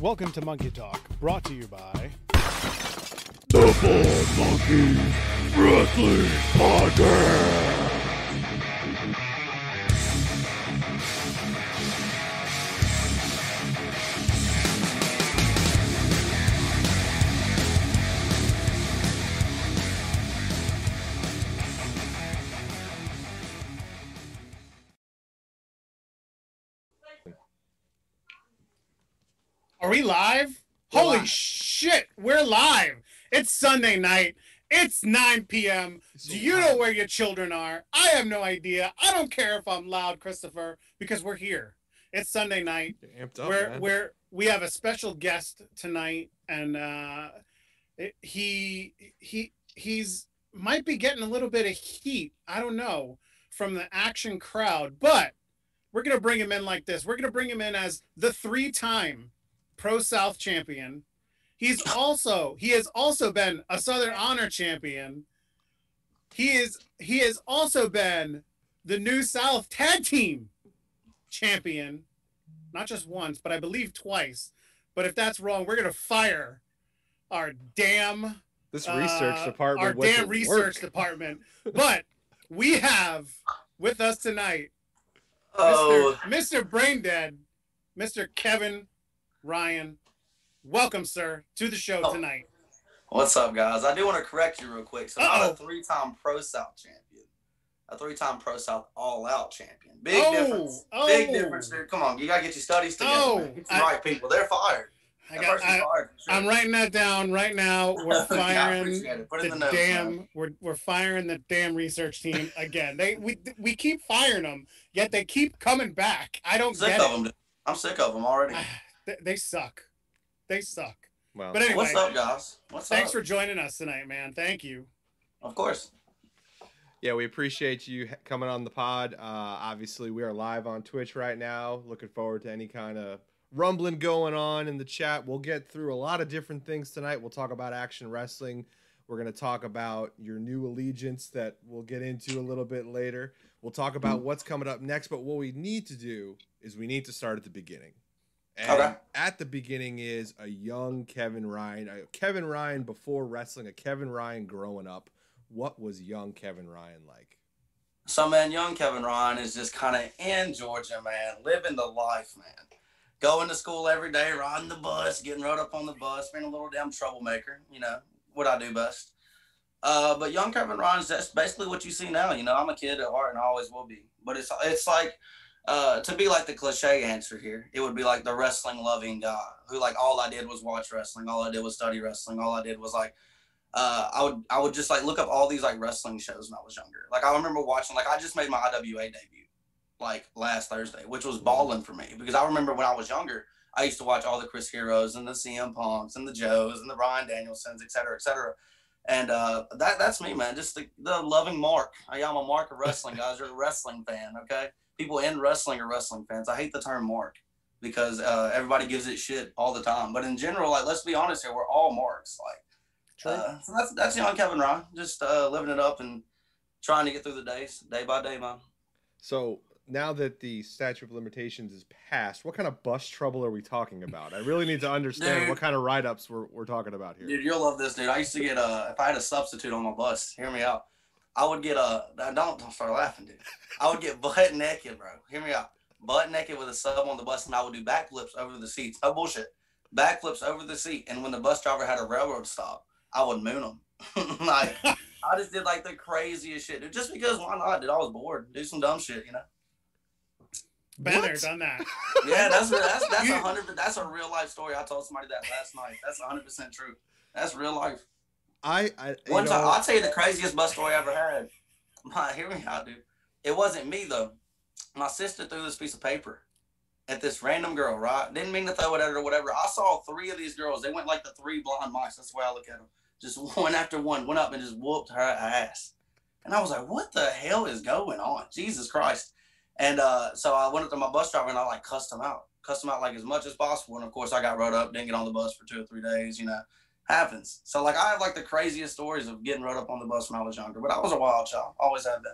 Welcome to Monkey Talk, brought to you by The Bald Monkeys Wrestling Podcast. Are we live? We're Holy live. shit, we're live. It's Sunday night. It's 9 p.m. Do you know where your children are? I have no idea. I don't care if I'm loud, Christopher, because we're here. It's Sunday night. You're amped up, we're man. we're we have a special guest tonight, and uh, it- he he he's might be getting a little bit of heat. I don't know from the action crowd, but we're gonna bring him in like this. We're gonna bring him in as the three-time Pro South champion. He's also he has also been a Southern Honor champion. He is he has also been the New South Tag Team champion, not just once, but I believe twice. But if that's wrong, we're gonna fire our damn this research uh, department. our damn research work. department. But we have with us tonight Oh, Mr. Mr. Brain Dead, Mr. Kevin Ryan. Welcome, sir, to the show Oh. tonight. what's up, guys? I do want to correct you real quick. So I'm a three-time Pro South champion, a three-time Pro South All-Out champion. Big Oh, difference. oh. Big difference, dude. Come on, you gotta get your studies together. Oh. Get the I- right people. They're fired. I that got, I, fired, sure. I'm writing that down right now. We're firing appreciate it. Put it in the the damn. We're we're firing the damn research team again. They we we keep firing them, yet they keep coming back. I don't sick get of it. them. I'm sick of them already. They, they suck. They suck. Well, But anyway, What's up, guys? What's thanks up? for joining us tonight, man. Thank you. Of course. yeah, we appreciate you coming on the pod. Uh, obviously, we are live on Twitch right now. Looking forward to any kind of rumbling going on in the chat. We'll get through a lot of different things tonight. We'll talk about action wrestling. We're going to talk about your new allegiance that we'll get into a little bit later. We'll talk about what's coming up next. But what we need to do is we need to start at the beginning. And Okay. at the beginning is a young Kevin Ryan, a Kevin Ryan before wrestling, a Kevin Ryan growing up. What was young Kevin Ryan like? So man, young Kevin Ryan is just kind of in Georgia, man, living the life, man. Going to school every day, riding the bus, getting rode up on the bus, being a little damn troublemaker, you know, what I do best. Uh, but young Kevin Ryan's that's basically what you see now. You know, I'm a kid at heart and I always will be. But it's it's like uh, to be like the cliche answer here, it would be like the wrestling loving guy who like all I did was watch wrestling, all I did was study wrestling, all I did was like uh, I would I would just like look up all these like wrestling shows when I was younger. Like I remember watching like I just made my IWA debut like last Thursday, which was balling for me because I remember when I was younger, I used to watch all the Chris Heroes and the CM Punks and the Joes and the Brian Danielsons, et cetera, et cetera. And uh, that that's me, man. Just the, the loving mark. I am a mark of wrestling, guys. You're a wrestling fan, okay? People in wrestling are wrestling fans. I hate the term mark because uh, everybody gives it shit all the time. But in general, like let's be honest here, we're all marks. Like True. uh, so that's that's young Kevin Ryan, just uh, living it up and trying to get through the days, day by day, man. So now that the statute of limitations is passed, what kind of bus trouble are we talking about? I really need to understand Dude. what kind of write ups we're, we're talking about here. Dude, you'll love this, dude. I used to get uh, if I had a substitute on my bus, hear me out. I would get a don't don't start laughing, dude. I would get butt naked, bro. Hear me out. Butt naked with a sub on the bus, and I would do backflips over the seats. No bullshit. Backflips over the seat, and when the bus driver had a railroad stop, I would moon them. like I just did like the craziest shit, dude. Just because why not? Dude, I was bored. Do some dumb shit, you know. Been there, What? done that. Yeah, that's that's that's a hundred. That's a real life story. I told somebody that last night. That's a hundred percent true. That's real life. I, I One time, know, I'll tell you the craziest bus story I ever had. My, hear me out, dude. It wasn't me though. My sister threw this piece of paper at this random girl, right? Didn't mean to throw it at her or whatever. I saw three of these girls. They went like the three blind mice. That's the way I look at them. Just one after one went up and just whooped her ass. And I was like, what the hell is going on? Jesus Christ. And uh, so I went up to my bus driver and I like cussed him out, cussed him out like as much as possible. And of course, I got rode up, didn't get on the bus for two or three days, you know happens. So like I have like the craziest stories of getting rode up on the bus when I was younger, but I was a wild child. Always have been.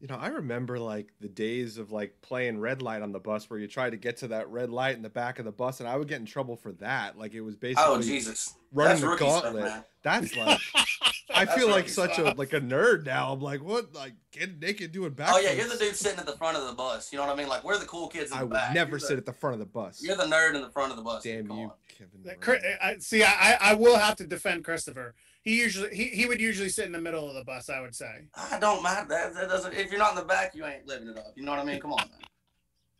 You know, I remember like the days of like playing red light on the bus where you try to get to that red light in the back of the bus, and I would get in trouble for that. Like it was oh, basically Oh Jesus, running That's the stuff, gauntlet. man. That's like I feel like rookie such a like a nerd now. I'm like, what? Like getting naked doing back. Oh yeah, you're the dude sitting at the front of the bus. You know what I mean? Like we're the cool kids in I the would back. never You're sit the, at the front of the bus. You're the nerd in the front of the bus. Damn Come you, on. Kevin. That I, see, I I will have to defend Christopher. He usually he, he would usually sit in the middle of the bus. I would say. Ah, I don't mind That, that doesn't. If you're not in the back, you ain't living it up. You know what I mean? Come on, man.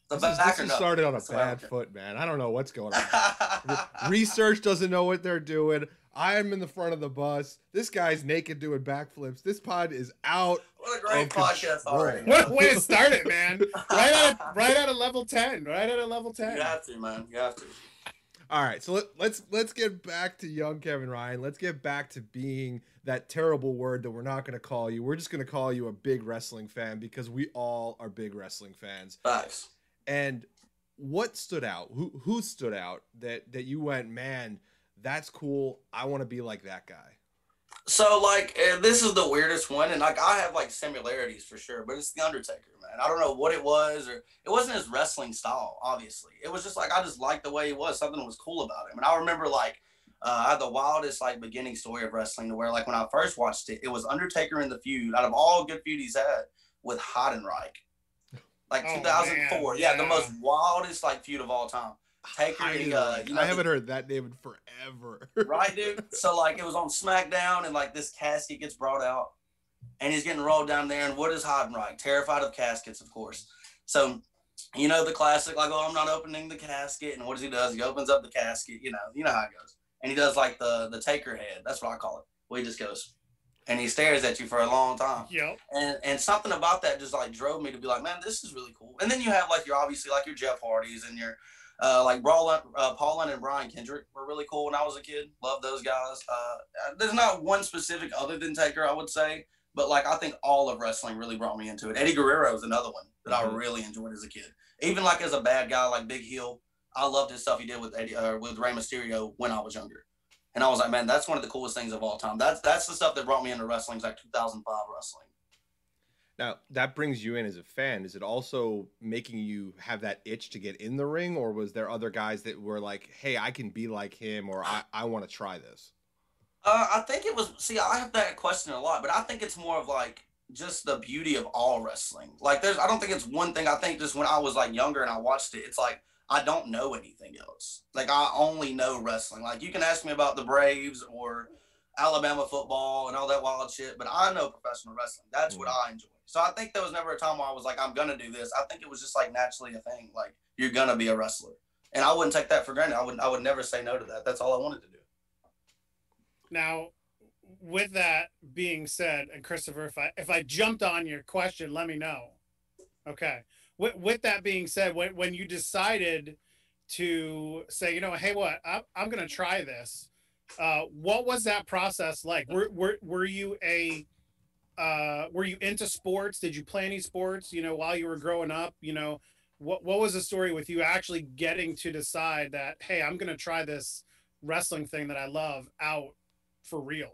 The This, is, this or has no. started on a That's bad foot, man. I don't know what's going on. Research doesn't know what they're doing. I'm in the front of the bus. This guy's naked doing backflips. This pod is out. What a great podcast control. already. What a way to start it, man! Right out of, right out of level ten. Right out of level ten. You have to, man. You have to. All right, so let, let's let's get back to young Kevin Ryan. Let's get back to being that terrible word that we're not going to call you. We're just going to call you a big wrestling fan because we all are big wrestling fans. Facts. And what stood out? Who who stood out that that you went, man, that's cool. I want to be like that guy. So like uh, this is the weirdest one, and like I have like similarities for sure, but it's the Undertaker, man. I don't know what it was, or it wasn't his wrestling style. Obviously, it was just like I just liked the way he was. Something was cool about him, and I remember like uh, I had the wildest like beginning story of wrestling to where like when I first watched it, it was Undertaker in the feud out of all good feud he's had with Heidenreich, like Oh, 2004. man, yeah, the most wildest like feud of all time. Taker, I, he, uh, you know, I haven't heard that name in forever. right, dude? So like it was on SmackDown, and like this casket gets brought out, and he's getting rolled down there. And what is Heidenreich? Terrified of caskets, of course. So, you know the classic, like, oh, I'm not opening the casket. And what does he does? He opens up the casket. You know, you know how it goes. And he does like the the taker head. That's what I call it. Where he just goes, and he stares at you for a long time. Yep. And and something about that just like drove me to be like, man, this is really cool. And then you have like your obviously like your Jeff Hardys and your uh, like Paulin, uh, Paulin and Brian Kendrick were really cool when I was a kid. Love those guys. Uh, there's not one specific other than Taker, I would say, but like I think all of wrestling really brought me into it. Eddie Guerrero is another one that Mhm. I really enjoyed as a kid. Even like as a bad guy like Big Heel, I loved his stuff he did with Eddie uh, with Rey Mysterio when I was younger. And I was like, man, that's one of the coolest things of all time. That's that's the stuff that brought me into wrestling, like 2005 wrestling. Now that brings you in as a fan. Is it also making you have that itch to get in the ring, or was there other guys that were like, "Hey, I can be like him," or "I, I want to try this"? Uh, I think it was. See, I have that question a lot, but I think it's more of like just the beauty of all wrestling. Like, there's. I don't think it's one thing. I think just when I was like younger and I watched it, it's like I don't know anything else. Like, I only know wrestling. Like, you can ask me about the Braves or Alabama football and all that wild shit, but I know professional wrestling. That's what I enjoy. So I think there was never a time where I was like, I'm gonna do this. I think it was just like naturally a thing. Like, you're gonna be a wrestler, and I wouldn't take that for granted. I would. I would never say no to that. That's all I wanted to do. Now, with that being said, and Christopher, if I if I jumped on your question, let me know. Okay. With with that being said, when when you decided to say, you know, hey, what I'm I'm gonna try this. Uh, what was that process like? Were were were you a uh, were you into sports? Did you play any sports? You know, while you were growing up, you know, what what was the story with you actually getting to decide that, hey, I'm gonna try this wrestling thing that I love out for real?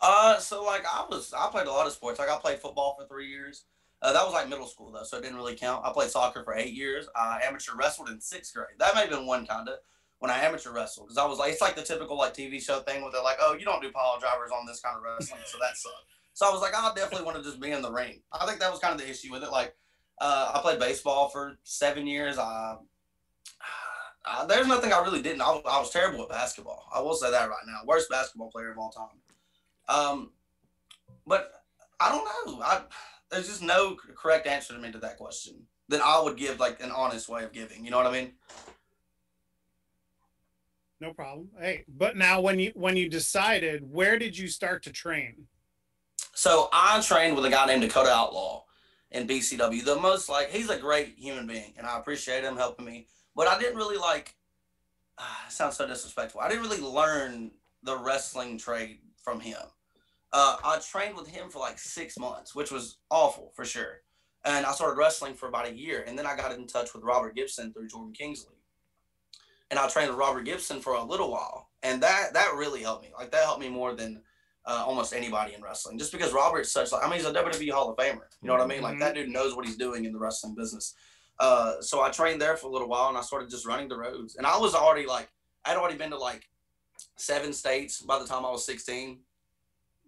Uh, so like I was, I played a lot of sports. Like I played football for three years. Uh, that was like middle school though, so it didn't really count. I played soccer for eight years. I amateur wrestled in sixth grade. That may have been one kind of when I amateur wrestled because I was like, it's like the typical like TV show thing where they're like, oh, you don't do pile drivers on this kind of wrestling, so that sucked. So I was like, I definitely want to just be in the ring. I think that was kind of the issue with it. Like, uh, I played baseball for seven years. I, uh, there's nothing I really didn't. I, I was terrible at basketball. I will say that right now. Worst basketball player of all time. Um, but I don't know. I there's just no correct answer to me to that question that I would give like an honest way of giving. You know what I mean? No problem. Hey, but now when you when you decided, where did you start to train? So I trained with a guy named Dakota Outlaw in BCW. The most like he's a great human being, and I appreciate him helping me. But I didn't really like. it sounds so disrespectful. I didn't really learn the wrestling trade from him. Uh, I trained with him for like six months, which was awful for sure. And I started wrestling for about a year, and then I got in touch with Robert Gibson through Jordan Kingsley. And I trained with Robert Gibson for a little while, and that that really helped me. Like that helped me more than uh, almost anybody in wrestling, just because Robert's such like I mean he's a WWE Hall of Famer. You know what I mean? Like that dude knows what he's doing in the wrestling business. Uh, so I trained there for a little while, and I started just running the roads. And I was already like, I'd already been to like seven states by the time I was 16.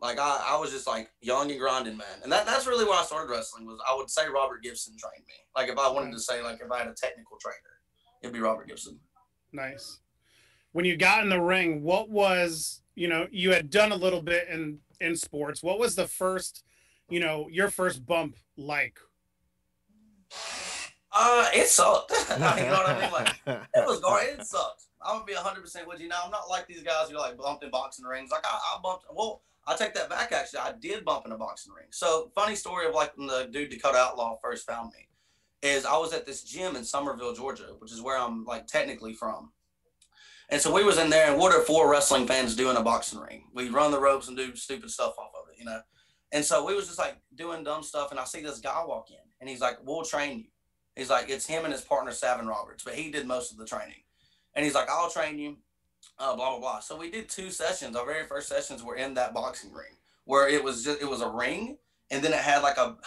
Like I, I was just like young and grinding, man. And that, that's really why I started wrestling was I would say Robert Gibson trained me. Like if I wanted to say like if I had a technical trainer, it'd be Robert Gibson. Nice. When you got in the ring, what was you know you had done a little bit in in sports. What was the first, you know, your first bump like? Uh, it sucked. you know what I mean? Like it was going. It sucked. I'm gonna be 100 percent with you now. I'm not like these guys who like bumped in boxing rings. Like I, I bumped. Well, I take that back. Actually, I did bump in a boxing ring. So funny story of like when the dude Dakota Outlaw first found me is I was at this gym in Summerville, Georgia, which is where I'm like technically from. And so we was in there, and what are four wrestling fans doing in a boxing ring? We run the ropes and do stupid stuff off of it, you know. And so we was just like doing dumb stuff, and I see this guy walk in, and he's like, "We'll train you." He's like, "It's him and his partner Savin Roberts, but he did most of the training." And he's like, "I'll train you." Uh, blah blah blah. So we did two sessions. Our very first sessions were in that boxing ring, where it was just it was a ring, and then it had like a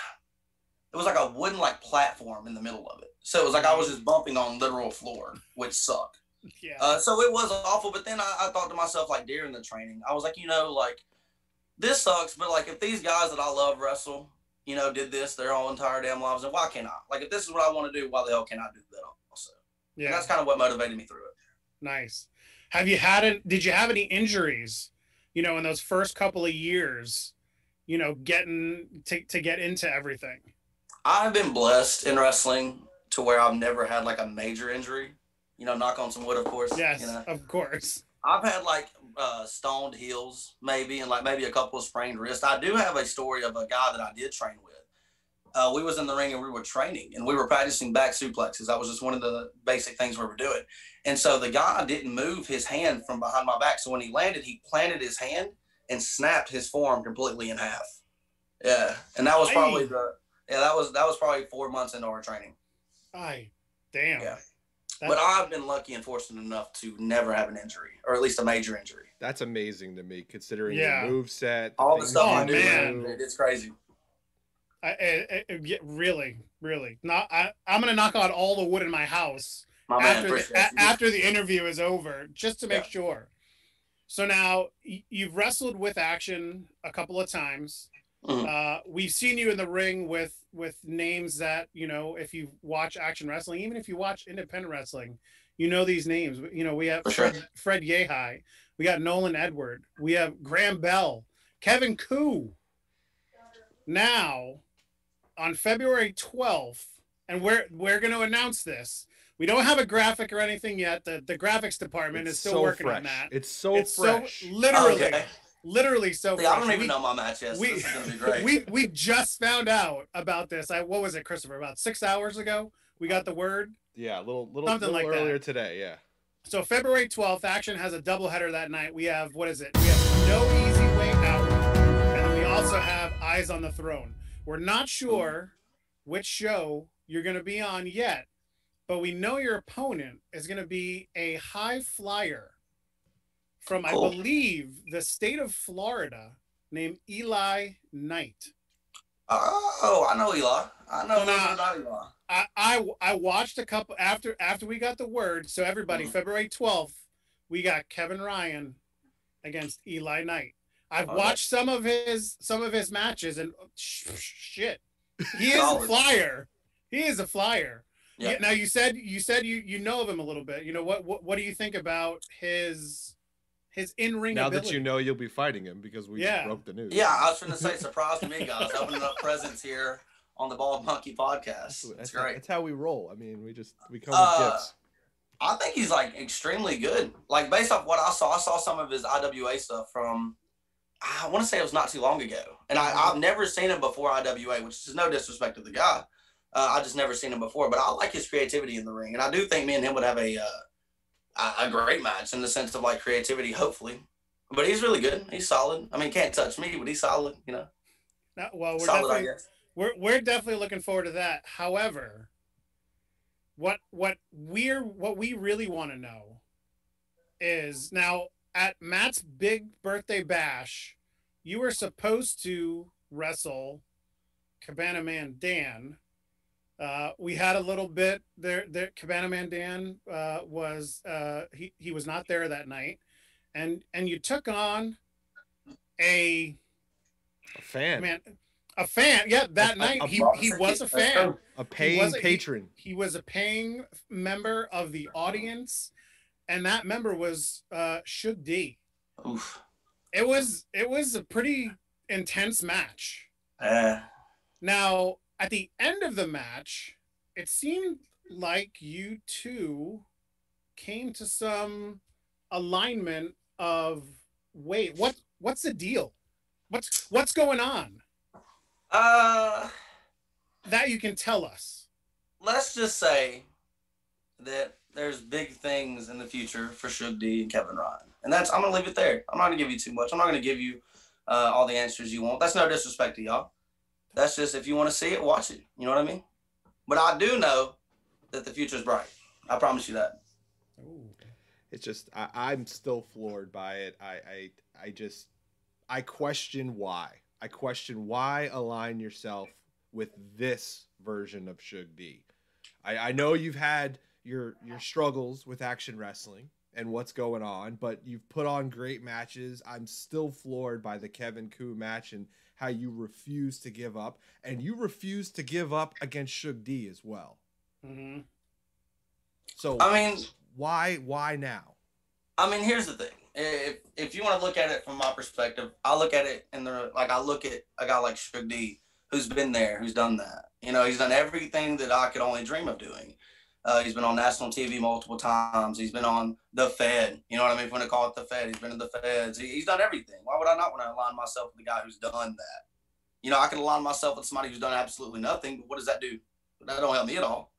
it was like a wooden like platform in the middle of it. So it was like I was just bumping on literal floor, which sucked. Yeah. Uh, so it was awful. But then I, I thought to myself, like during the training, I was like, you know, like this sucks. But like if these guys that I love wrestle, you know, did this their whole entire damn lives, and why can't I? Like if this is what I want to do, why the hell can't I do that also? yeah. And that's kind of what motivated me through it. Nice. Have you had it? Did you have any injuries? You know, in those first couple of years, you know, getting to to get into everything. I've been blessed in wrestling to where I've never had like a major injury. You know, knock on some wood, of course. Yes, You know, of course. I've had like uh, stoned heels, maybe, and like maybe a couple of sprained wrists. I do have a story of a guy that I did train with. Uh, we was in the ring and we were training and we were practicing back suplexes. That was just one of the basic things we were doing. And so the guy didn't move his hand from behind my back. So when he landed, he planted his hand and snapped his forearm completely in half. Yeah, and that was probably the yeah that was that was probably four months into our training. Aye, damn. Yeah. That- But I've been lucky and fortunate enough to never have an injury, or at least a major injury. That's amazing to me, considering Yeah. your move set. All the stuff Oh, I do, man. man, it's crazy. I, I, I, yeah, really, really. Not. I, I'm gonna knock out all the wood in my house My man, after appreciate the, a- after the interview is over, just to make Yeah. sure. So now you've wrestled with action a couple of times. Mhm. Uh, we've seen you in the ring with with names that you know. If you watch action wrestling, even if you watch independent wrestling, you know these names. You know we have sure. Fred, Fred Yehi, we got Nolan Edward, we have Graham Bell, Kevin Ku. Now, on February 12th, and we're we're going to announce this. We don't have a graphic or anything yet. The the graphics department is still so working fresh. on that. It's so it's fresh. so literally, Okay. Literally so. See, I don't even We- know my match yet. So we- this is gonna be great. we we just found out about this. I what was it, Christopher? About six hours ago, we got the word. yeah, a little little, Something little like that. earlier today. Yeah. So February twelfth, Action has a doubleheader that night. We have what is it? We have No Easy Way Out, and then we also have Eyes on the Throne. We're not sure which show you're going to be on yet, but we know your opponent is going to be a high flyer from, Cool. I believe, the state of Florida, named Eli Knight. oh, I know Eli. I know now- Eli. I, I I watched a couple after after we got the word. So everybody, Mhm. February twelfth, we got Kevin Ryan against Eli Knight. I've Okay. watched some of his some of his matches, and sh- shit, he is a flyer. He is a flyer. Yeah, Now you said you said you you know of him a little bit. You know what what what do you think about his his in ring Now ability? that you know you'll be fighting him because we Yeah. just broke the news. Yeah, I was gonna say surprise to me, guys. Opening up presents here on the Bald Monkey podcast. That's, that's, great. that's how we roll. I mean, we just we come Uh, with gifts. I think he's like extremely good. Like based off what I saw, I saw some of his IWA stuff from. I want to say it was not too long ago, and I, I've never seen him before IWA, which is no disrespect to the guy. Uh, I just never seen him before, but I like his creativity in the ring, and I do think me and him would have a uh, a- a great match in the sense of like creativity, hopefully. But he's really good. He's solid. I mean, can't touch me, but he's solid. You know, No, well, we're solid. I definitely guess. we're we're definitely looking forward to that. However, what what we're what we really want to know is now at Matt's big birthday bash, you were supposed to wrestle Cabana Man Dan. Uh, we had a little bit there. There, Cabana Man Dan uh, was uh, he he was not there that night, and and you took on a A fan, man, a fan. Yeah, that A- night a he he was a fan. a paying wasn't- he- patron. He was a paying member of the audience, and that member was uh, Suge D. Oof. It was it was a pretty intense match. Yeah. Now, at the end of the match, it seemed like you two came to some alignment of wait, what what's the deal? What's what's going on? Uh, That you can tell us. let's just say that there's big things in the future for Suge D and Kevin Ryan, and that's I'm gonna leave it there. I'm not gonna give you too much. I'm not gonna give you uh, all the answers you want. That's no disrespect to y'all. That's just if you want to see it, watch it. You know what I mean? But I do know that the future is bright. I promise you that. It's just I, I'm still floored by it. I, I I just I question why. I question why align yourself with this version of Suge D. I, I know you've had your your struggles with action wrestling and what's going on, but you've put on great matches. I'm still floored by the Kevin Ku match and how you refuse to give up, and you refuse to give up against Suge D as well. Mhm. So I mean, why why now? I mean, here's the thing. If if you want to look at it from my perspective, I look at it in the like I look at a guy like Suge D, who's been there, who's done that. You know, he's done everything that I could only dream of doing. Uh, he's been on national TV multiple times. He's been on the Fed. You know what I mean? If we're gonna call it the Fed, he's been in the Feds. He, he's done everything. Why would I not want to align myself with the guy who's done that? You know, I can align myself with somebody who's done absolutely nothing. But what does that do? That don't help me at all.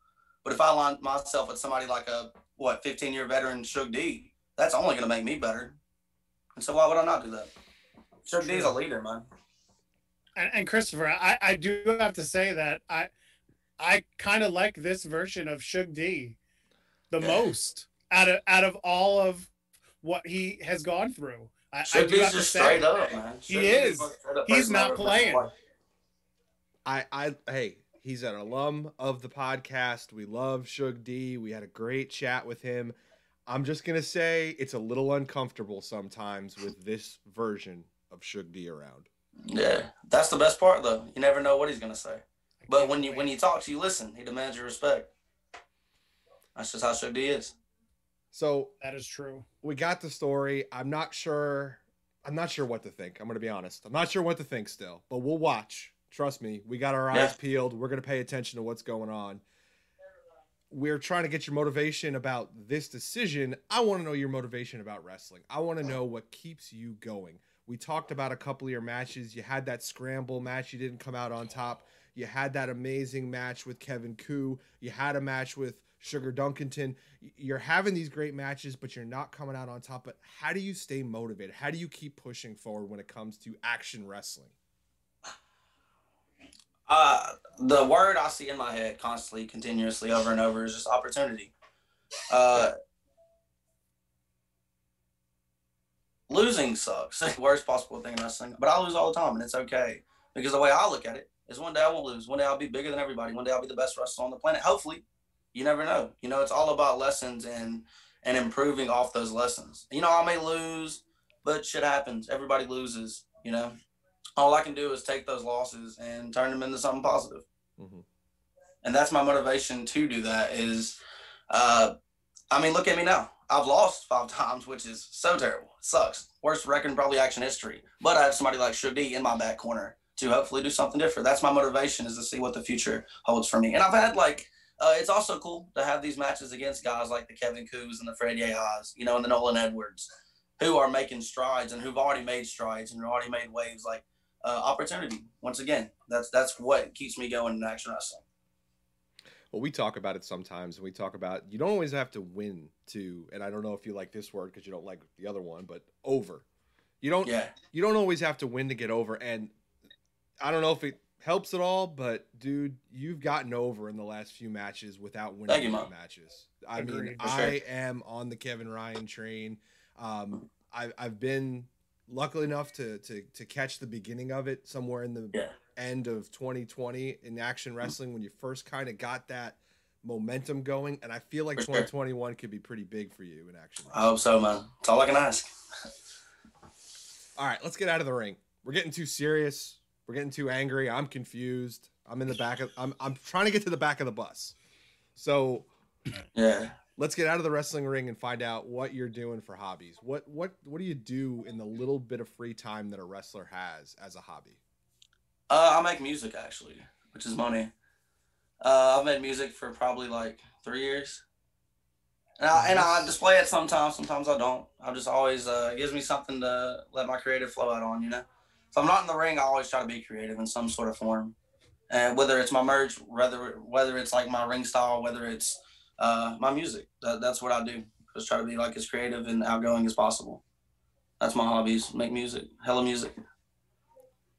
But if I align myself with somebody like a what 15 year veteran Suge D, that's only going to make me better. And so why would I not do that? Suge D's a leader, man. And, and Christopher, I, I do have to say that I I kind of like this version of Suge D the most out of out of all of what he has gone through. I, I Suge do have D's to just say, straight up, man. He is. a straight up He's not playing. I, I, hey, he's an alum of the podcast. We love Suge D. We had a great chat with him. I'm just gonna say it's a little uncomfortable sometimes with this version of Suge D around. Yeah, that's the best part, though. You never know what he's going to say. I But can't when you wait. when he talks, you listen. He demands your respect. That's just how Suge D is. So that is true. we got the story. I'm not sure. I'm not sure what to think. I'm gonna be honest. I'm not sure what to think still, but we'll watch. Trust me, we got our eyes Yeah. peeled. We're gonna pay attention to what's going on. We're trying to get your motivation about this decision. I want to know your motivation about wrestling. I want to know what keeps you going. We talked about a couple of your matches. You had that scramble match. You didn't come out on top. You had that amazing match with Kevin Ku. You had a match with Sugar Duncanton. Y- You're having these great matches, but you're not coming out on top. But how do you stay motivated? How do you keep pushing forward when it comes to action wrestling? Uh, the word I see in my head constantly, continuously, over and over is just opportunity. Uh, losing sucks. Worst possible thing in wrestling, but I lose all the time, and it's okay because the way I look at it is one day I won't lose. One day I'll be bigger than everybody. One day I'll be the best wrestler on the planet. Hopefully, you never know. You know, it's all about lessons and and improving off those lessons. You know, I may lose, but shit happens. Everybody loses. You know, all I can do is take those losses and turn them into something positive. Mm-hmm. And that's my motivation to do that. Is, uh, I mean, look at me now. I've lost five times, which is so terrible. It sucks. Worst record in probably action history. But I have somebody like Suge D in my back corner to hopefully do something different. That's my motivation is to see what the future holds for me. And I've had like, uh, it's also cool to have these matches against guys like the Kevin Kus and the Fred Yehis, you know, and the Nolan Edwards, who are making strides and who've already made strides and already made waves. Like uh, opportunity. Once again, that's that's what keeps me going in action wrestling. Well, we talk about it sometimes, and we talk about you don't always have to win to, and I don't know if you like this word because you don't like the other one, but over. You don't. Yeah. You don't always have to win to get over, and I don't know if it helps at all, but dude, you've gotten over in the last few matches without winning Thank you, any matches. I mean, Agreed. For I am on the Kevin Ryan train. Um, I, I've been lucky enough to to to catch the beginning of it somewhere in the Yeah. end of 2020 in action wrestling when you first kind of got that momentum going, and I feel like For sure. 2021 could be pretty big for you in action. I hope so, man. That's all I can ask. All right, let's get out of the ring. We're getting too serious. We're getting too angry. I'm confused. I'm in the back of. I'm I'm trying to get to the back of the bus. So Yeah. let's get out of the wrestling ring and find out what you're doing for hobbies. What what what do you do in the little bit of free time that a wrestler has as a hobby? Uh, I make music actually, which is money. Uh, I've made music for probably like three years, and I, and I display it sometimes. Sometimes I don't. I just always uh, it gives me something to let my creative flow out on. You know, if I'm not in the ring, I always try to be creative in some sort of form, and whether it's my merch, whether whether it's like my ring style, whether it's uh, my music, that, that's what I do. Just try to be like as creative and outgoing as possible. That's my hobbies: make music, hella music.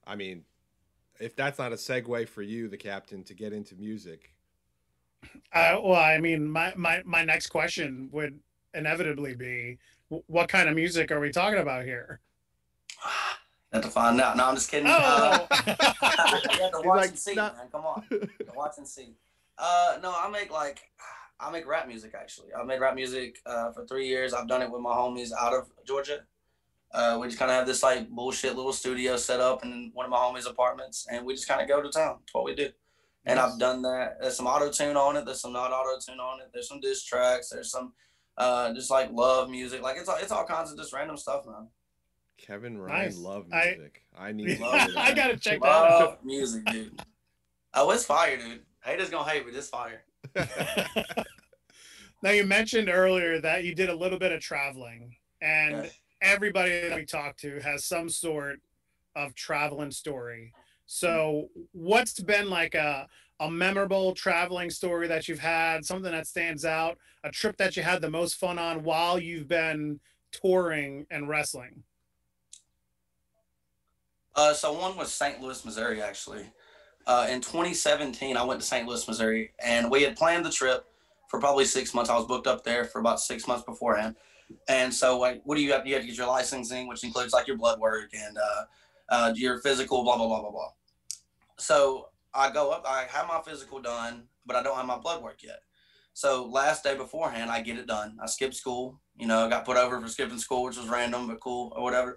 I mean, if that's not a segue for you, the captain, to get into music, Uh, well, I mean, my, my, my next question would inevitably be what kind of music are we talking about here? Have to find out. No, I'm just kidding. Uh, Oh, you have to watch like, and see, "Nah." man. Come on, You have to watch and see. Uh, no, I make like, I make rap music actually. I made rap music uh, for three years. I've done it with my homies out of Georgia. Uh, we just kind of have this like bullshit little studio set up in one of my homies' apartments, and we just kind of go to town. That's what we do. And I've done that. There's some auto tune on it. There's some not auto tune on it. There's some diss tracks. There's some uh, just like love music. Like it's all, it's all kinds of just random stuff, man. Kevin Ryan Nice. love music. I, need. Love. I gotta check that out. Love music, dude. Oh, it's fire, dude. Haters gonna hate, but it's fire. now you mentioned earlier that you did a little bit of traveling and Yeah. everybody that we talk to has some sort of traveling story so what's been like a, a memorable traveling story that you've had something that stands out a trip that you had the most fun on while you've been touring and wrestling Uh, so one was St. Louis, Missouri, actually. Uh, in 2017, I went to St. Louis, Missouri, and we had planned the trip for probably six months. I was booked up there for about six months beforehand. And so, like, what do you have? You have to get your licensing, which includes like your blood work and uh, uh, your physical, blah blah blah blah blah. So I go up. I have my physical done, but I don't have my blood work yet. So last day beforehand, I get it done. I skip school. You know, got put over for skipping school, which was random but cool or whatever.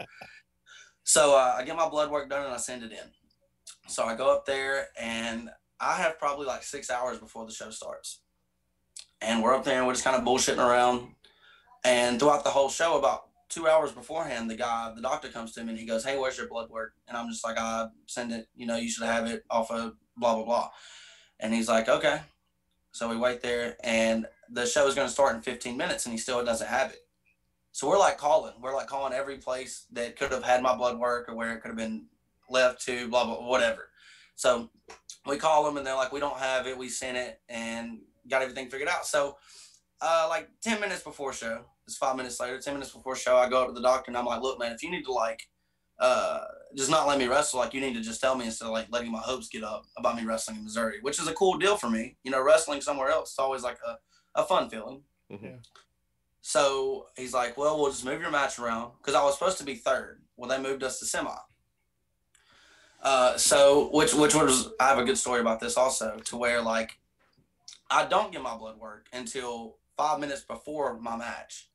So uh, I get my blood work done and I send it in. So I go up there and I have probably like six hours before the show starts. And we're up there and we're just kind of bullshitting around. And throughout the whole show, about two hours beforehand, the guy, the doctor comes to me and he goes, Hey, where's your blood work? And I'm just like, I send it, you know, you should have it off of blah, blah, blah. And he's like, Okay. So we wait there and the show is going to start in 15 minutes and he still doesn't have it. So we're like calling, we're like calling every place that could have had my blood work or where it could have been left to, blah, blah, whatever. So we call them and they're like, we don't have it. We sent it and got everything figured out. So, uh, like 10 minutes before show, it's five minutes later, 10 minutes before show, I go up to the doctor and I'm like, look, man, if you need to like, uh, just not let me wrestle, like you need to just tell me instead of like letting my hopes get up about me wrestling in Missouri, which is a cool deal for me. You know, wrestling somewhere else, it's always like a, a fun feeling. Mhm. So he's like, well, we'll just move your match around because I was supposed to be third. Well, they moved us to semi. Uh, so which which was I have a good story about this also to where like I don't get my blood work until five minutes before my match,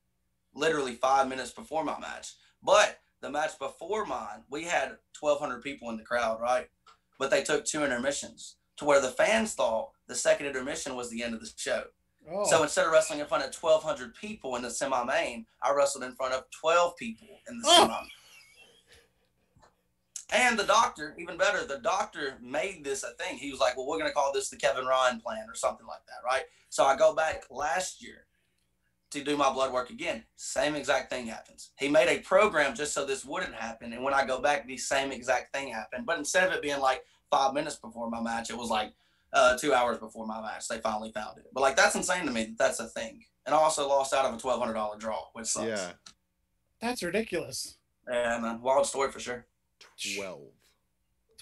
literally five minutes before my match. But the match before mine, we had twelve hundred people in the crowd, right? But they took two intermissions to where the fans thought the second intermission was the end of the show. Oh So instead of wrestling in front of 1,200 people in the semi main, I wrestled in front of 12 people in the Oh. semi. And the doctor, even better, the doctor made this a thing. He was like, well, we're going to call this the Kevin Ryan plan or something like that, right? So I go back last year to do my blood work again. Same exact thing happens. He made a program just so this wouldn't happen. And when I go back, the same exact thing happened. But instead of it being like five minutes before my match, it was like uh, two hours before my match. They finally found it. But like that's insane to me that that's a thing. And I also lost out of a twelve hundred dollar draw, which sucks. Yeah, that's ridiculous yeah, man, wild story for sure. twelve.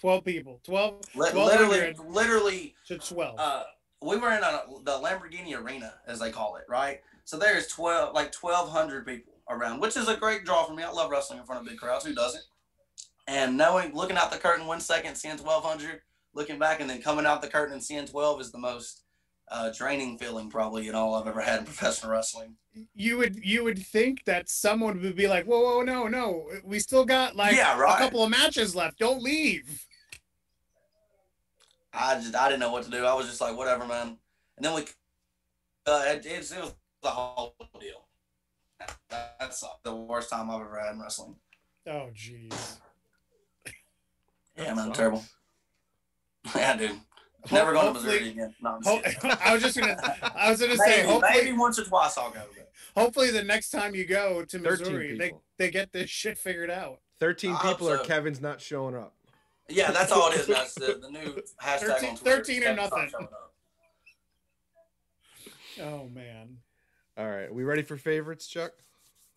12 people 12 1200 literally, literally, to 12 uh, we were in a, the Lamborghini Arena, as they call it, right? So there's twelve, like twelve hundred people around, which is a great draw for me. I love wrestling in front of big crowds. Who doesn't? And knowing, looking out the curtain one second, seeing 1200, looking back, and then coming out the curtain and seeing 12 is the most uh, draining feeling probably in all I've ever had in professional wrestling. You would you would think that someone would be like, whoa, whoa, no, no, we still got like Yeah, a couple of matches left. Don't leave. I just I didn't know what to do. I was just like, whatever, man. And then we, uh, it, it's, it was the whole deal. That's the worst time I've ever had in wrestling. Oh, jeez. Yeah, man, terrible. Yeah, dude. Never going to Missouri again. No, I'm just Ho- kidding. I was just gonna, I was gonna say, maybe, hopefully, maybe once or twice I'll go. But hopefully the next time you go to Missouri, they they get this shit figured out. 13 I hope people are so. Kevin's not showing up. yeah, that's all it is. That's the, the new hashtag 13 on Twitter. 13 or nothing. showing. Oh man, All right, we ready for favorites, Chuck?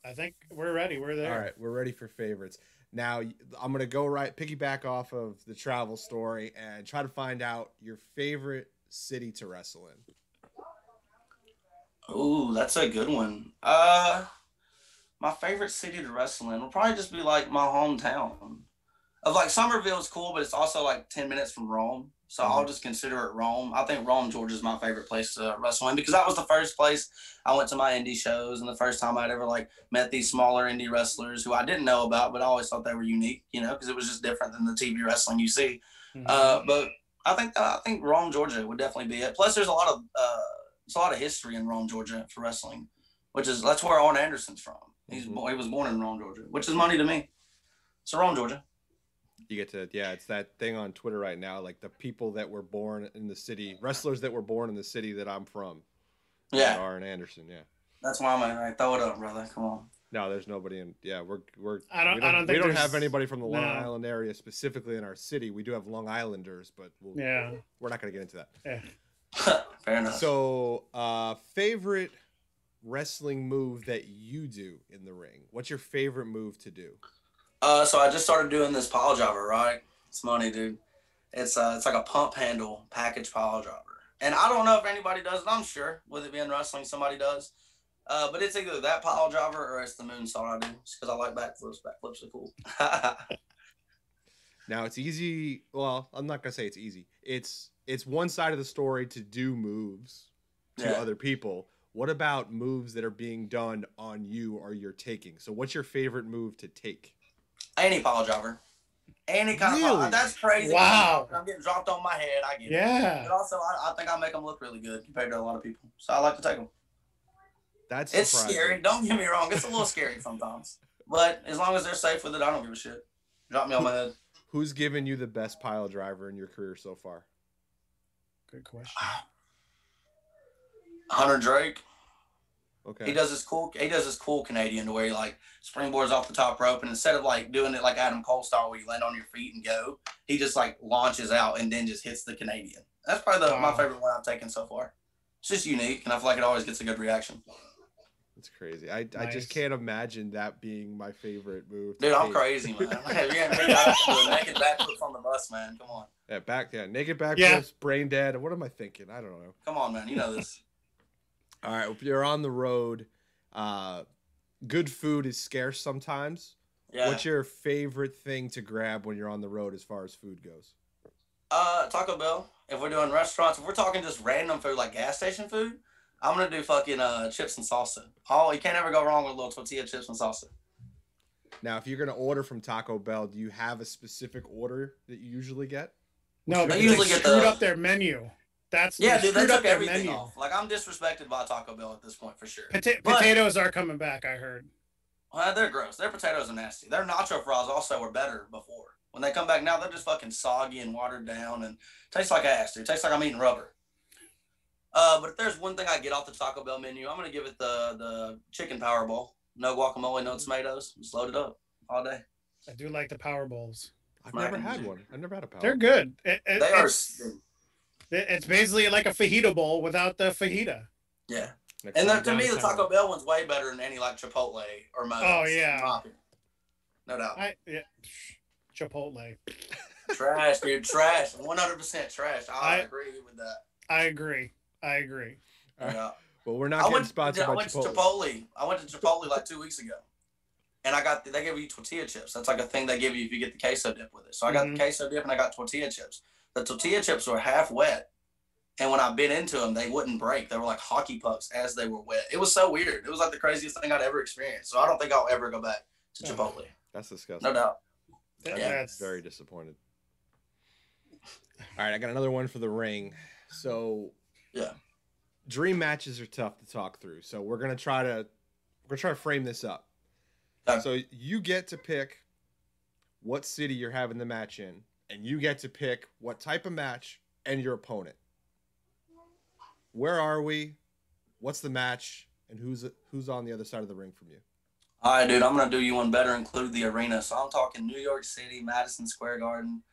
I think we're ready. We're there. All right, we're ready for favorites. Now I'm gonna go right piggyback off of the travel story and try to find out your favorite city to wrestle in. Ooh, that's a good one. Uh, my favorite city to wrestle in will probably just be like my hometown. Of like Summerville is cool, but it's also like ten minutes from Rome, so I'll just consider it Rome. I think Rome, Georgia, is my favorite place to wrestle in because that was the first place I went to my indie shows and the first time I'd ever like met these smaller indie wrestlers who I didn't know about, but I always thought they were unique, you know, because it was just different than the TV wrestling you see. Mhm. Uh, but I think I think Rome, Georgia would definitely be it. Plus, there's a lot of uh, there's a lot of history in Rome, Georgia for wrestling, which is that's where Arn Anderson's from. He's Mhm. he was born in Rome, Georgia, which is money to me. So Rome, Georgia. You get to yeah, it's that thing on Twitter right now, like the people that were born in the city, wrestlers that were born in the city that I'm from. Yeah, Arn Anderson. Yeah. that's why I'm at. Right, throw it up, brother. Come on. No, there's nobody in. Yeah, we're we're. I don't- We I don't, don't we don't have anybody from the Long no. Island area specifically in our city. We do have Long Islanders, but we'll, Yeah. we're not going to get into that. Yeah. Fair enough. So, uh, favorite wrestling move that you do in the ring? What's your favorite move to do? Uh, so I just started doing this pile driver, right? It's money, dude. It's uh, it's like a pump handle package pile driver, and I don't know if anybody does it. I'm sure with it being wrestling, somebody does. Uh, but it's either that pile driver or it's the moonsault I do, because I like backflips. Backflips are cool. Now it's easy. Well, I'm not gonna say it's easy. It's it's one side of the story to do moves to Yeah. other people. What about moves that are being done on you or you're taking? So, what's your favorite move to take? Any pile driver, any kind of pile. That's crazy. Wow. I'm getting dropped on my head. I get it. Yeah. But also, I, I think I make them look really good compared to a lot of people. So I like to take them. That's It's surprising. scary. Don't get me wrong. It's a little scary sometimes. But as long as they're safe with it, I don't give a shit. Drop me on my head. Who's given you the best pile driver in your career so far? Good question. Hunter Drake. Okay. He does this cool. He does this cool Canadian to where he like springboards off the top rope, and instead of like doing it like Adam Cole style where you land on your feet and go, he just like launches out and then just hits the Canadian. That's probably the, my favorite one I've taken so far. It's just unique, and I feel like it always gets a good reaction. That's crazy. I, I just can't imagine that being my favorite move. to Dude, I'm crazy, man. Have you ever got to naked backflips on the bus, man? Come on, Yeah, back yeah, naked backflips, Yeah. brain dead. What am I thinking? I don't know. come on, man. You know this. All right, if you're on the road, uh, good food is scarce sometimes. Yeah. What's your favorite thing to grab when you're on the road as far as food goes? Uh, Taco Bell. If we're doing restaurants, if we're talking just random food like gas station food, I'm gonna do fucking uh chips and salsa. Oh, you can't ever go wrong with a little tortilla chips and salsa. Now, if you're gonna order from Taco Bell, do you have a specific order that you usually get? No, They but they usually get screwed the- up their menu. That's Yeah, they dude, they up took everything menu. off. Like I'm disrespected by Taco Bell at this point for sure. Pota- But- potatoes are coming back. I heard. Well, they're gross. Their potatoes are nasty. Their nacho fries also were better before. When they come back now, they're just fucking soggy and watered down and tastes like ass, dude. Tastes like I'm eating rubber. Uh, but if there's one thing I get off the Taco Bell menu, I'm gonna give it the the chicken power bowl. No guacamole, no tomatoes. Just load it up all day. I do like the power bowls. I've Mac never had one. I've never had a power. They're good. It- it- They are. It's, it's basically like a fajita bowl without the fajita. Yeah. Next And time the, to me, the. Taco Bell one's way better than any like Chipotle or Moe's. Oh, yeah. in my opinion. No doubt. I yeah, Chipotle. trash, dude. Trash. 100% trash. I, I- agree with that. I agree. I agree. All right. Yeah. But we're not I getting went, sponsored I by went Chipotle. to Chipotle. I went to Chipotle like two weeks ago, and I got they give you tortilla chips. That's like a thing they give you if you get the queso dip with it. So I got Mhm. the queso dip and I got tortilla chips. The tortilla chips were half wet, and when I bit into them, they wouldn't break. They were like hockey pucks as they were wet. It was so weird. It was like the craziest thing I'd ever experienced. So I don't think I'll ever go back to Oh. Chipotle. That's disgusting. No doubt. That- Yeah. that's Very disappointed. All right, I got another one for the ring. So Yeah. dream matches are tough to talk through. So we're gonna try to we're gonna try to frame this up. Okay. So you get to pick what city you're having the match in, and you get to pick what type of match and your opponent. Where are we? What's the match? And who's who's on the other side of the ring from you? All right, dude. I'm gonna do you one better. Include the arena. So I'm talking New York City, Madison Square Garden,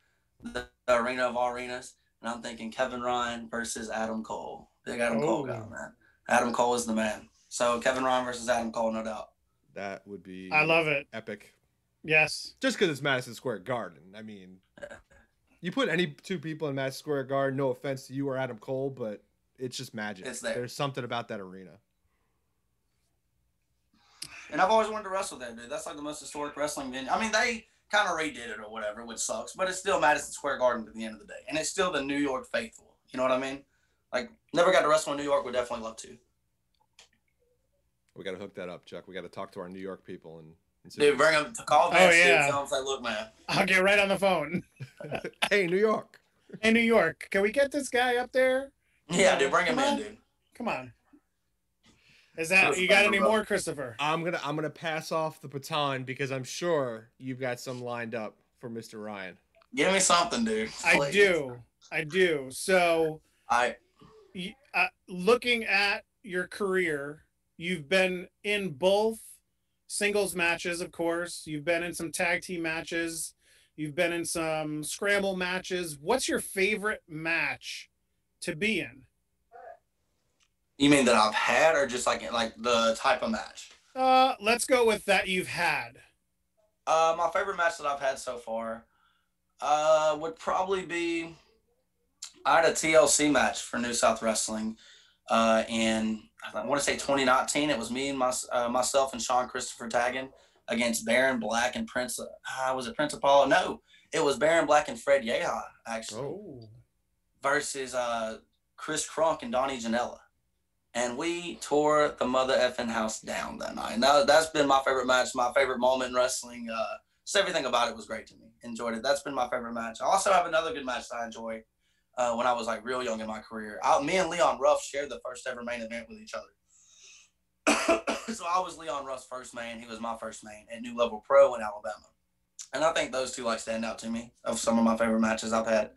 the, the arena of all arenas, and I'm thinking Kevin Ryan versus Adam Cole. Big Adam Cole Oh. guy, man. Adam Cole is the man. So Kevin Ryan versus Adam Cole, no doubt. That would be I love it. epic. Yes. Just because it's Madison Square Garden. I mean, you put any two people in Madison Square Garden. No offense to you or Adam Cole, but it's just magic. It's there. There's something about that arena. And I've always wanted to wrestle there, dude. That's like the most historic wrestling venue. I mean, they kind of redid it or whatever, which sucks, but it's still Madison Square Garden at the end of the day, and it's still the New York faithful. You know what I mean? Like, never got to wrestle in New York. Would definitely love to. We got to hook that up, Chuck. We got to talk to our New York people and, and Dude, bring him to call Oh, that yeah. shit. Tell them, say, look, man. I'll get right on the phone. hey, New York. Hey, New York, can we get this guy up there? Yeah, dude, bring him Come in, on. dude. Come on. Is that Sure, you got any more, Christopher? I'm gonna I'm gonna pass off the baton because I'm sure you've got some lined up for Mr. Ryan. Give me something, dude. I do. I do. So, I, uh, looking at your career, you've been in both singles matches, of course. You've been in some tag team matches. You've been in some scramble matches. What's your favorite match to be in? you mean that I've had, or just like like the type of match? Uh, let's go with that you've had. Uh, my favorite match that I've had so far, uh, would probably be. I had a TLC match for New South Wrestling, uh, in I want to say 2019. It was me and my uh, myself and Sean Christopher tagging against Baron Black and Prince. Uh, was it Prince Apollo? No, it was Baron Black and Fred Yehi actually Oh, versus uh, Chris Crunk and Donnie Janella. And we tore the mother effing house down that night. Now that's been my favorite match, my favorite moment in wrestling. Uh, just everything about it was great to me. Enjoyed it. That's been my favorite match. I also have another good match that I enjoy uh, when I was like real young in my career. I, me and Leon Ruff shared the first ever main event with each other. so I was Leon Ruff's first main. He was my first main at New Level Pro in Alabama. And I think those two like stand out to me of some of my favorite matches I've had.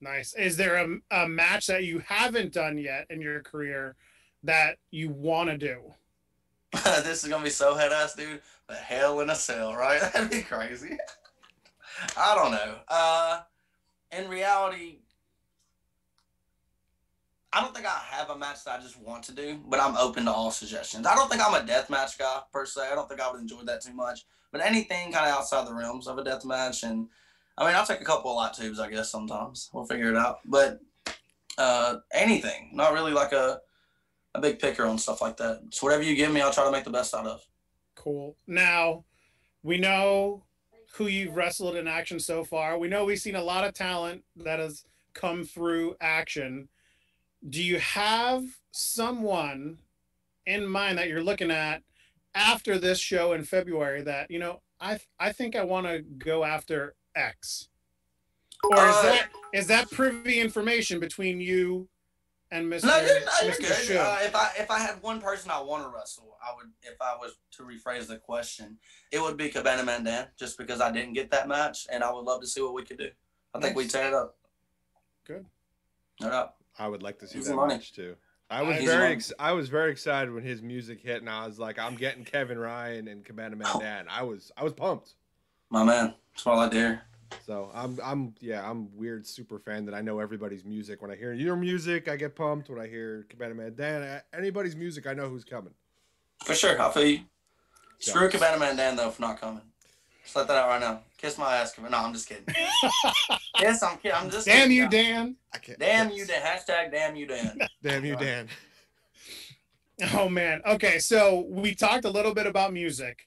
nice. Is there a, a match that you haven't done yet in your career that you want to do? this is gonna be so head ass, dude. But hell in a cell, right? That'd be crazy. I don't know. Uh, in reality, I don't think I have a match that I just want to do, but I'm open to all suggestions. I don't think I'm a death match guy per se. I don't think I would enjoy that too much. But anything kind of outside the realms of a death match, and I mean, I'll take a couple of light tubes, I guess. Sometimes we'll figure it out. But uh, anything, not really like a a big picker on stuff like that. So whatever you give me, I'll try to make the best out of. Cool. Now, we know who you've wrestled in action so far. We know we've seen a lot of talent that has come through action. Do you have someone in mind that you're looking at after this show in February that, you know, I I think I want to go after X? Or is Uh, that is that privy information between you and Mr. No, you're, no, you're Mr. good. Shook? Uh, if I if I had one person I want to wrestle, I would. If I was to rephrase the question, it would be Cabana Man Dan, just because I didn't get that match, and I would love to see what we could do. I think we Nice. tear it up. Good. No doubt. I would like to see Easy that money. match too. I was Easy very ex- I was very excited when his music hit, and I was like, I'm getting Kevin Ryan and Cabana Man Dan. I was I was pumped. My man. That's all I dare. So I'm I'm yeah I'm weird super fan that I know everybody's music. When I hear your music, I get pumped. When I hear Cabana Man Dan, a- anybody's music, I know who's coming. For sure. I feel you. Screw Yeah. Man Dan though for not coming. Just let that out right now. Kiss my ass, Cabana. No, I'm just kidding. yes, I'm kidding. I'm just Damn kidding. you, Dan. I can't. Damn you, Dan. Hashtag damn you, Dan. Damn you, Dan. Oh man. Okay, so we talked a little bit about music.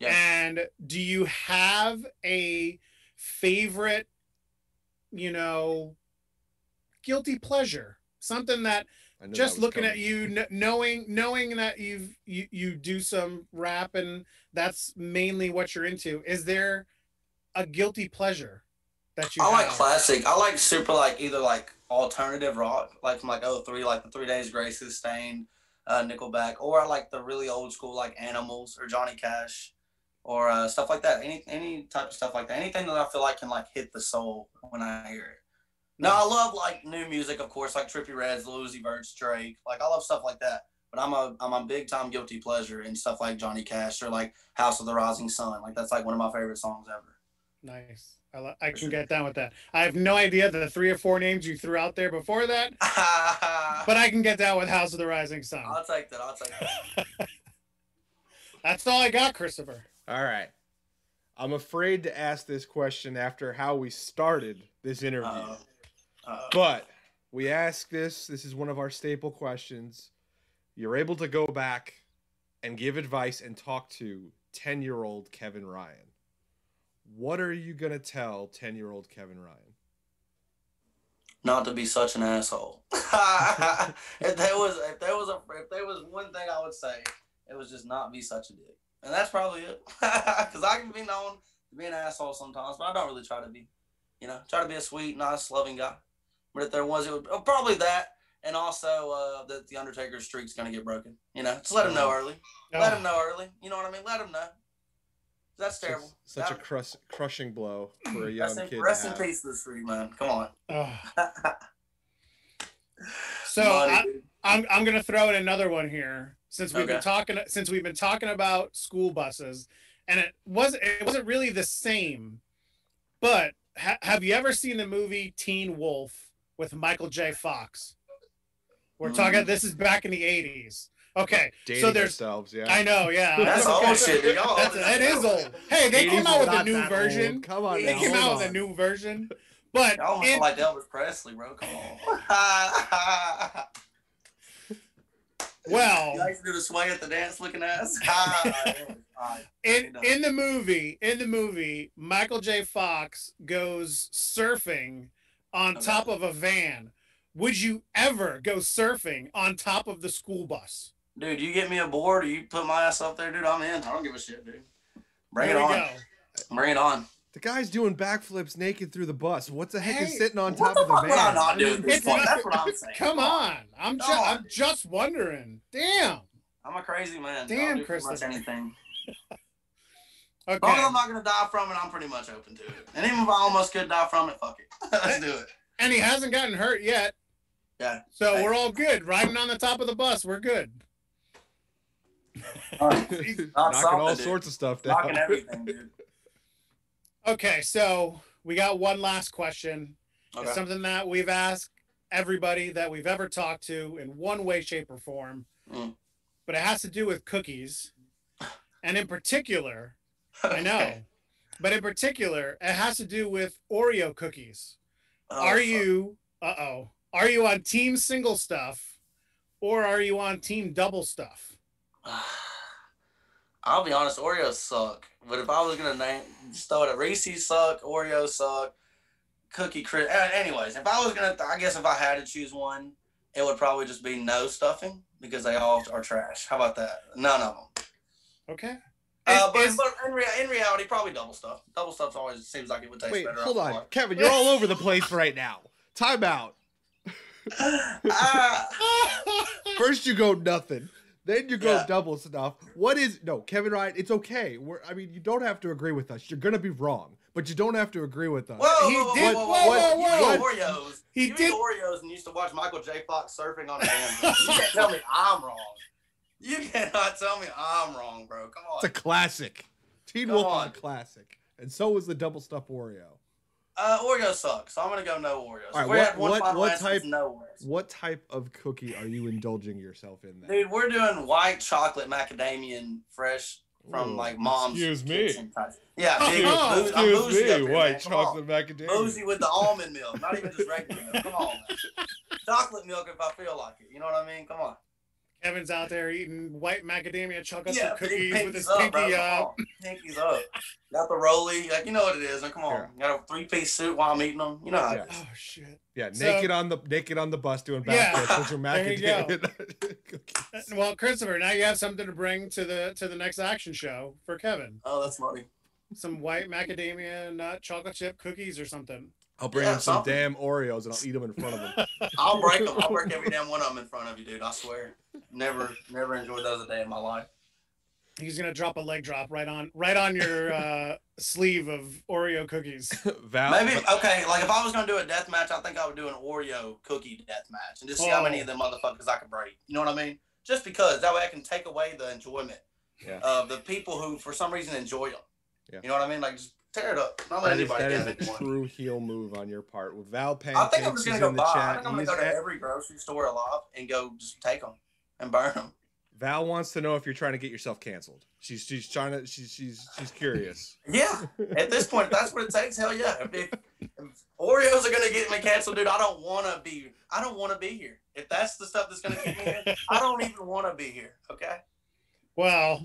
Yes. And do you have a favorite, you know, guilty pleasure? Something that just that was looking at you kn- knowing knowing that you've you, you do some rap and that's mainly what you're into. Is there a guilty pleasure that you I like classic. I like super like either like alternative rock, like from like oh three, like the Three Days Graces, Staind, uh, Nickelback, or I like the really old school like Animals or Johnny Cash, or uh, stuff like that. Any any type of stuff like that. Anything that I feel like can like hit the soul when I hear it. No, I love like new music, of course, like Trippie Redds, Uzi Vert's, Drake. Like I love stuff like that. But I'm a I'm a big time guilty pleasure in stuff like Johnny Cash or like House of the Rising Sun. Like that's like one of my favorite songs ever. Nice. I, lo- I can get down with that. I have no idea the three or four names you threw out there before that, but I can get down with House of the Rising Sun. I'll take that. I'll take that. That's all I got, Christopher. All right. I'm afraid to ask this question after how we started this interview. Uh, uh, But we ask this. This is one of our staple questions. You're able to go back and give advice and talk to 10 year old Kevin Ryan. What are you going to tell 10 year old Kevin Ryan? not to be such an asshole. if there was, if there was a, if there was one thing I would say, it was just not be such a dick, and that's probably it. Because I can be known to be an asshole sometimes, but I don't really try to be. You know, try to be a sweet, nice, loving guy. But if there was, it would oh, probably that, and also uh, that the Undertaker's streak's gonna get broken. You know, just let him know early. Let him know early. You know what I mean? Let him know. That's terrible. Such, such a That- crush, crushing blow for a young rest in, kid. to rest in peace to the man. Come on. Oh. So Money, I. I'm I'm gonna throw in another one here since we've been talking since we've been talking about school buses, and it wasn't it wasn't really the same. But ha- have you ever seen the movie Teen Wolf with Michael J. Fox? We're talking. Mm. This is back in the '80s. Okay, Dating so there's. ourselves, yeah. I know, yeah. That's Okay. old shit. Y'all That's, old that is old. Hey, they came out with a new version. old. Come on, They Yeah, came hold out with a new version. But Y'all almost in- like Elvis Presley, bro. Come on. well, to do the sway at the dance looking ass? Ah, Alright. in in the movie in the movie michael j fox goes surfing on Okay. top of a van would you ever go surfing on top of the school bus Dude, you get me aboard or you put my ass up there, dude, I'm in. I don't give a shit, dude. Bring there it on. go Bring it on. The guy's doing backflips naked through the bus. What the heck Hey, is sitting on top the of the fuck would I van? not do this That's what I'm saying. come on i'm just i'm dude. just wondering damn I'm a crazy man. Damn, I'll do pretty Christopher. much anything. okay As long as I'm not gonna die from it, I'm pretty much open to it. And even if I almost could die from it, fuck it. Let's do it. and he hasn't gotten hurt yet Yeah. so Hey. we're all good riding on the top of the bus we're good All right. Knocking all dude. sorts of stuff down. Knocking everything, dude. Okay so we got one last question It's something that we've asked everybody that we've ever talked to in one way, shape, or form. Mm. But it has to do with cookies. And in particular, I know, but in particular, it has to do with Oreo cookies. Oh, are you, uh oh, are you on team single stuff or are you on team double stuff? I'll be honest, Oreos suck. But if I was gonna name, just throw it at Reese's suck, Oreos suck, Cookie Crisp. Anyways, if I was gonna, I guess if I had to choose one, it would probably just be no stuffing because they all are trash. How about that? None of them. Okay. Uh, but but in, rea- in reality, probably double stuff. Double stuff always seems like it would taste Wait, better. hold on. Kevin, you're all over the place right now. Time out. Ah, First you go nothing. Then you go Yeah. double stuff. What is no, Kevin Ryan, it's okay. We're I mean, you don't have to agree with us. You're gonna be wrong, but you don't have to agree with us. Whoa, He whoa, whoa, did- whoa, whoa, whoa, whoa, You whoa. eat Oreos. He you did- Oreos and used to watch Michael J. Fox surfing on a hand. You can't tell me I'm wrong. You cannot tell me I'm wrong, bro. Come on. It's a classic. Teen Come Wolf is on. a classic. And so is the double stuff Oreo. Uh, Oreos suck, so I'm gonna go no Oreos. All right, we're what- at one what- what type- it's No Oreos. What type of cookie are you indulging yourself in then? Dude, we're doing white chocolate macadamian fresh from Ooh, like mom's. excuse me. kitchen type. Yeah, Oh, big. oh, boozy- I'm bougie up here, man. Come on. macadamia. Boozy with the almond milk, not even just regular milk. Come on, man. Chocolate milk if I feel like it. You know what I mean? Come on. Kevin's out there eating white macadamia chocolate Yeah, chip cookies pinkies with his up, pinky Come up. on. Pinkies up. Got the rolly. Like, you know what it is. Like, come on. Yeah. Got a three piece suit while I'm eating them. You know how Yeah. it is. Oh shit. Yeah, So- naked on the naked on the bus doing Yeah. backflips with your There you go. macadamia cookies. Uh, well, Christopher, now you have something to bring to the to the next action show for Kevin. Oh, that's funny. Some white macadamia nut chocolate chip cookies or something. I'll bring Yeah, him some something. damn Oreos and I'll eat them in front of him. I'll break them. I'll break every damn one of them in front of you, dude. I swear. Never, never enjoyed those a day in my life. He's gonna drop a leg drop right on right on your uh, sleeve of Oreo cookies. Val, Maybe okay. Like if I was gonna do a death match, I think I would do an Oreo cookie death match and just see how many Oh. of them motherfuckers I could break. You know what I mean? Just because that way I can take away the enjoyment Yeah. of the people who, for some reason, enjoy them. Yeah. You know what I mean? Like just tear it up. Not let that is, anybody that is a true heel move on your part. With Val I think I'm just gonna go in the buy. I think I'm gonna go to at- every grocery store alive and go just take them and burn them. Val wants to know if you're trying to get yourself canceled. She's she's trying to she's she's she's curious. Yeah. At this point, if that's what it takes. Hell yeah. If, if, if Oreos are gonna get me canceled, dude, I don't want to be. I don't want to be here. If that's the stuff that's gonna keep me here, I don't even want to be here. Okay. well,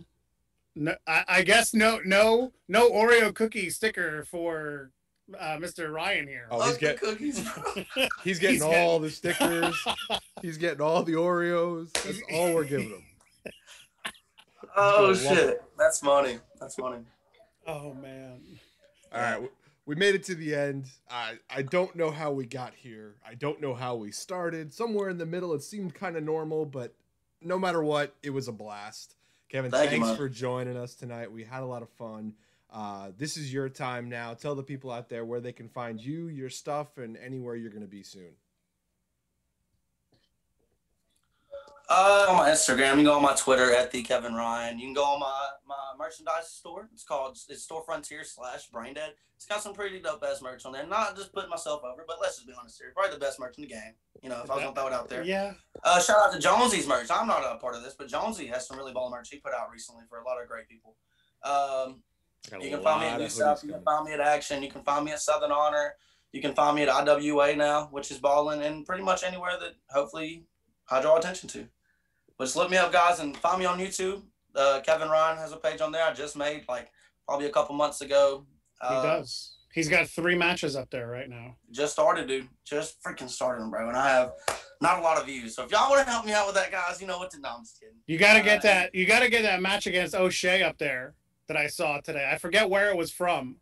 no, I, I guess no no no Oreo cookie sticker for uh, Mr. Ryan here. Oh, he's Fuck get cookies, he's getting He's all the stickers. He's getting all the Oreos. That's all we're giving him. Oh He's gonna shit. That's money. That's money. oh man. All right, we- we made it to the end. I I don't know how we got here. I don't know how we started. Somewhere in the middle, it seemed kind of normal, but no matter what, it was a blast. Kevin, Thank thanks man. for joining us tonight. We had a lot of fun. Uh, this is your time now. Tell the people out there where they can find you, your stuff, and anywhere you're going to be soon. Uh, on my Instagram, you can go on my Twitter at the Kevin Ryan. You can go on my my merchandise store. It's called it's Store Frontier slash Brain Dead. It's got some pretty dope ass merch on there. Not just putting myself over, but let's just be honest here. Probably the best merch in the game. You know, if I was gonna throw it out there. Yeah. Uh, shout out to Jonesy's merch. I'm not a part of this, but Jonesy has some really ball merch he put out recently for a lot of great people. Um, I got a you can find me at New South. You can find me at Action. You can find me at Southern Honor. You can find me at IWA now, which is balling, and pretty much anywhere that hopefully I draw attention to. But just look me up, guys, and find me on YouTube. Uh, Kevin Ryan has a page on there. I just made like probably a couple months ago. He Uh, does. He's got three matches up there right now. Just started, dude. Just freaking started, bro. And I have not a lot of views. So if y'all want to help me out with that, guys, you know what to. No, I'm just kidding. You got to get Uh, that. You got to get that match against O'Shea up there that I saw today. I forget where it was from.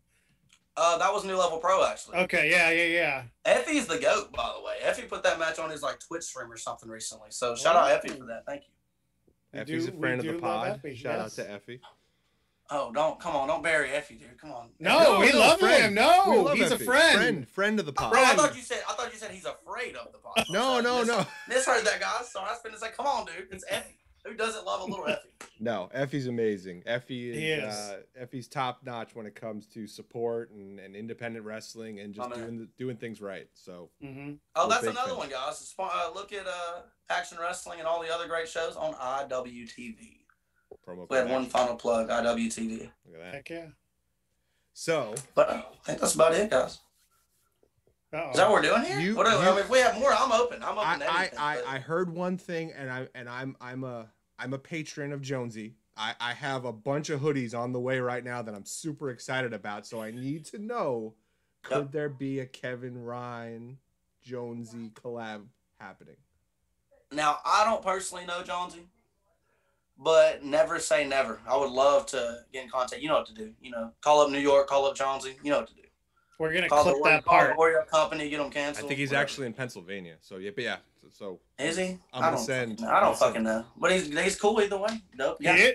Uh, that was New Level Pro actually. Okay, yeah, yeah, yeah. Effy's the goat, by the way. Effy put that match on his like Twitch stream or something recently. So shout out Oh. Effy for that. Thank you. We Effy's do- a friend of the pod. Effy, Shout yes. out to Effy. Oh, don't come on, don't bury Effy, dude. Come on. No, No, we love friend. him. We No, love he's a friend. friend, friend of the pod. Bro, I thought you said I thought you said he's afraid of the pod. No, no, Mis- no, Misheard that guy. So I was gonna say, come on, dude. It's Effy. Who doesn't love a little Effy? no. Effy's amazing. Effy is, He is. Uh, Effy's top notch when it comes to support and, and independent wrestling and just Oh, doing the, doing things right. So hmm Oh, that's another fans. one, guys. Sp- Uh, look at uh, Action Wrestling and all the other great shows on IWTV. promo. We had one final plug, IWTV. Look at that. Heck yeah. So But uh, I think that's about it, guys. Uh-oh. Is that what we're doing here? You- what do, you- I mean, if we have more, I'm open. I'm open I, to I, anything. I, but- I heard one thing and I and I'm I'm a I'm a patron of Jonesy. I, I have a bunch of hoodies on the way right now that I'm super excited about. So I need to know could Yep. there be a Kevin Ryan Jonesy collab happening? Now, I don't personally know Jonesy, but never say never. I would love to get in contact. You know what to do. You know, call up New York, call up Jonesy. You know what to do. We're gonna Call clip the, that call part. the Oreo company, get them I think he's whatever. actually in Pennsylvania. So yeah, but yeah. So, so Is he? I'm I gonna don't send- fucking know. I don't gonna fucking know. But he's he's cool either way. Dope. He, Yeah.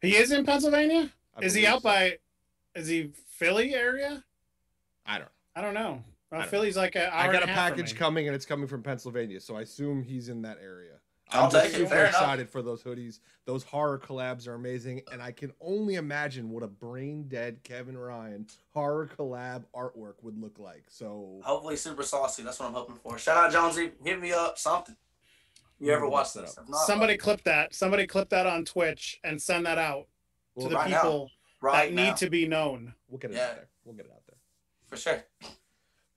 he is in Pennsylvania. I Is he believe out so. by? Is he Philly area? I don't. I don't know. Uh, I don't Philly's like an hour I got a half package coming and it's coming from Pennsylvania, so I assume he's in that area. I'll I'm just take it. super Fair enough. excited for those hoodies. Those horror collabs are amazing, and I can only imagine what a brain dead Kevin Ryan horror collab artwork would look like. So Hopefully, super saucy. That's what I'm hoping for. Shout out Jonesy. Hit me up. Something. You ever watch set this? up. Not, Somebody clip that. Somebody clip that on Twitch and send that out we'll, to the right now. people right that now, need to be known. we'll get it Yeah. out there. We'll get it out there. for sure.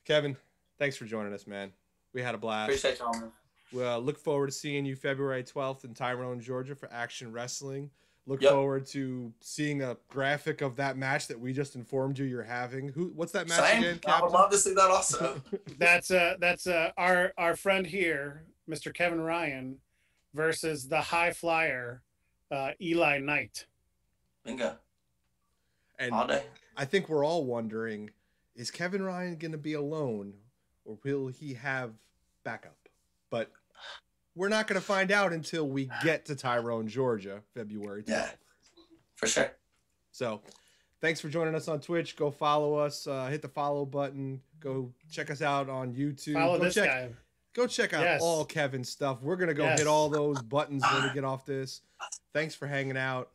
Kevin, thanks for joining us, man. We had a blast. Appreciate y'all, man. Well, look forward to seeing you February 12th in Tyrone, Georgia for Action Wrestling. Look Yep. forward to seeing a graphic of that match that we just informed you you're having. Who? What's that match Same. again, I would love to see that also. That's uh that's uh our our friend here, Mr. Kevin Ryan, versus the high flyer, uh, Eli Knight. Bingo. and All day. I think we're all wondering: Is Kevin Ryan going to be alone, or will he have backup? But we're not going to find out until we get to Tyrone, Georgia, February 12th. Yeah. For sure. So, thanks for joining us on Twitch. Go follow us. Uh, hit the follow button. Go check us out on YouTube. Follow go this check, guy. Go check out Yes. all Kevin's stuff. We're gonna go Yes. hit all those buttons when we get off this. Thanks for hanging out.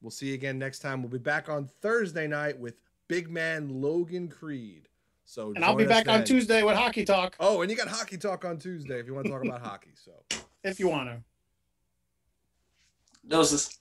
We'll see you again next time. We'll be back on Thursday night with Big Man Logan Creed. So And I'll be join us back on. Tuesday with hockey talk Oh, and you got hockey talk on Tuesday if you want to talk about hockey. So. if you want to. Doses.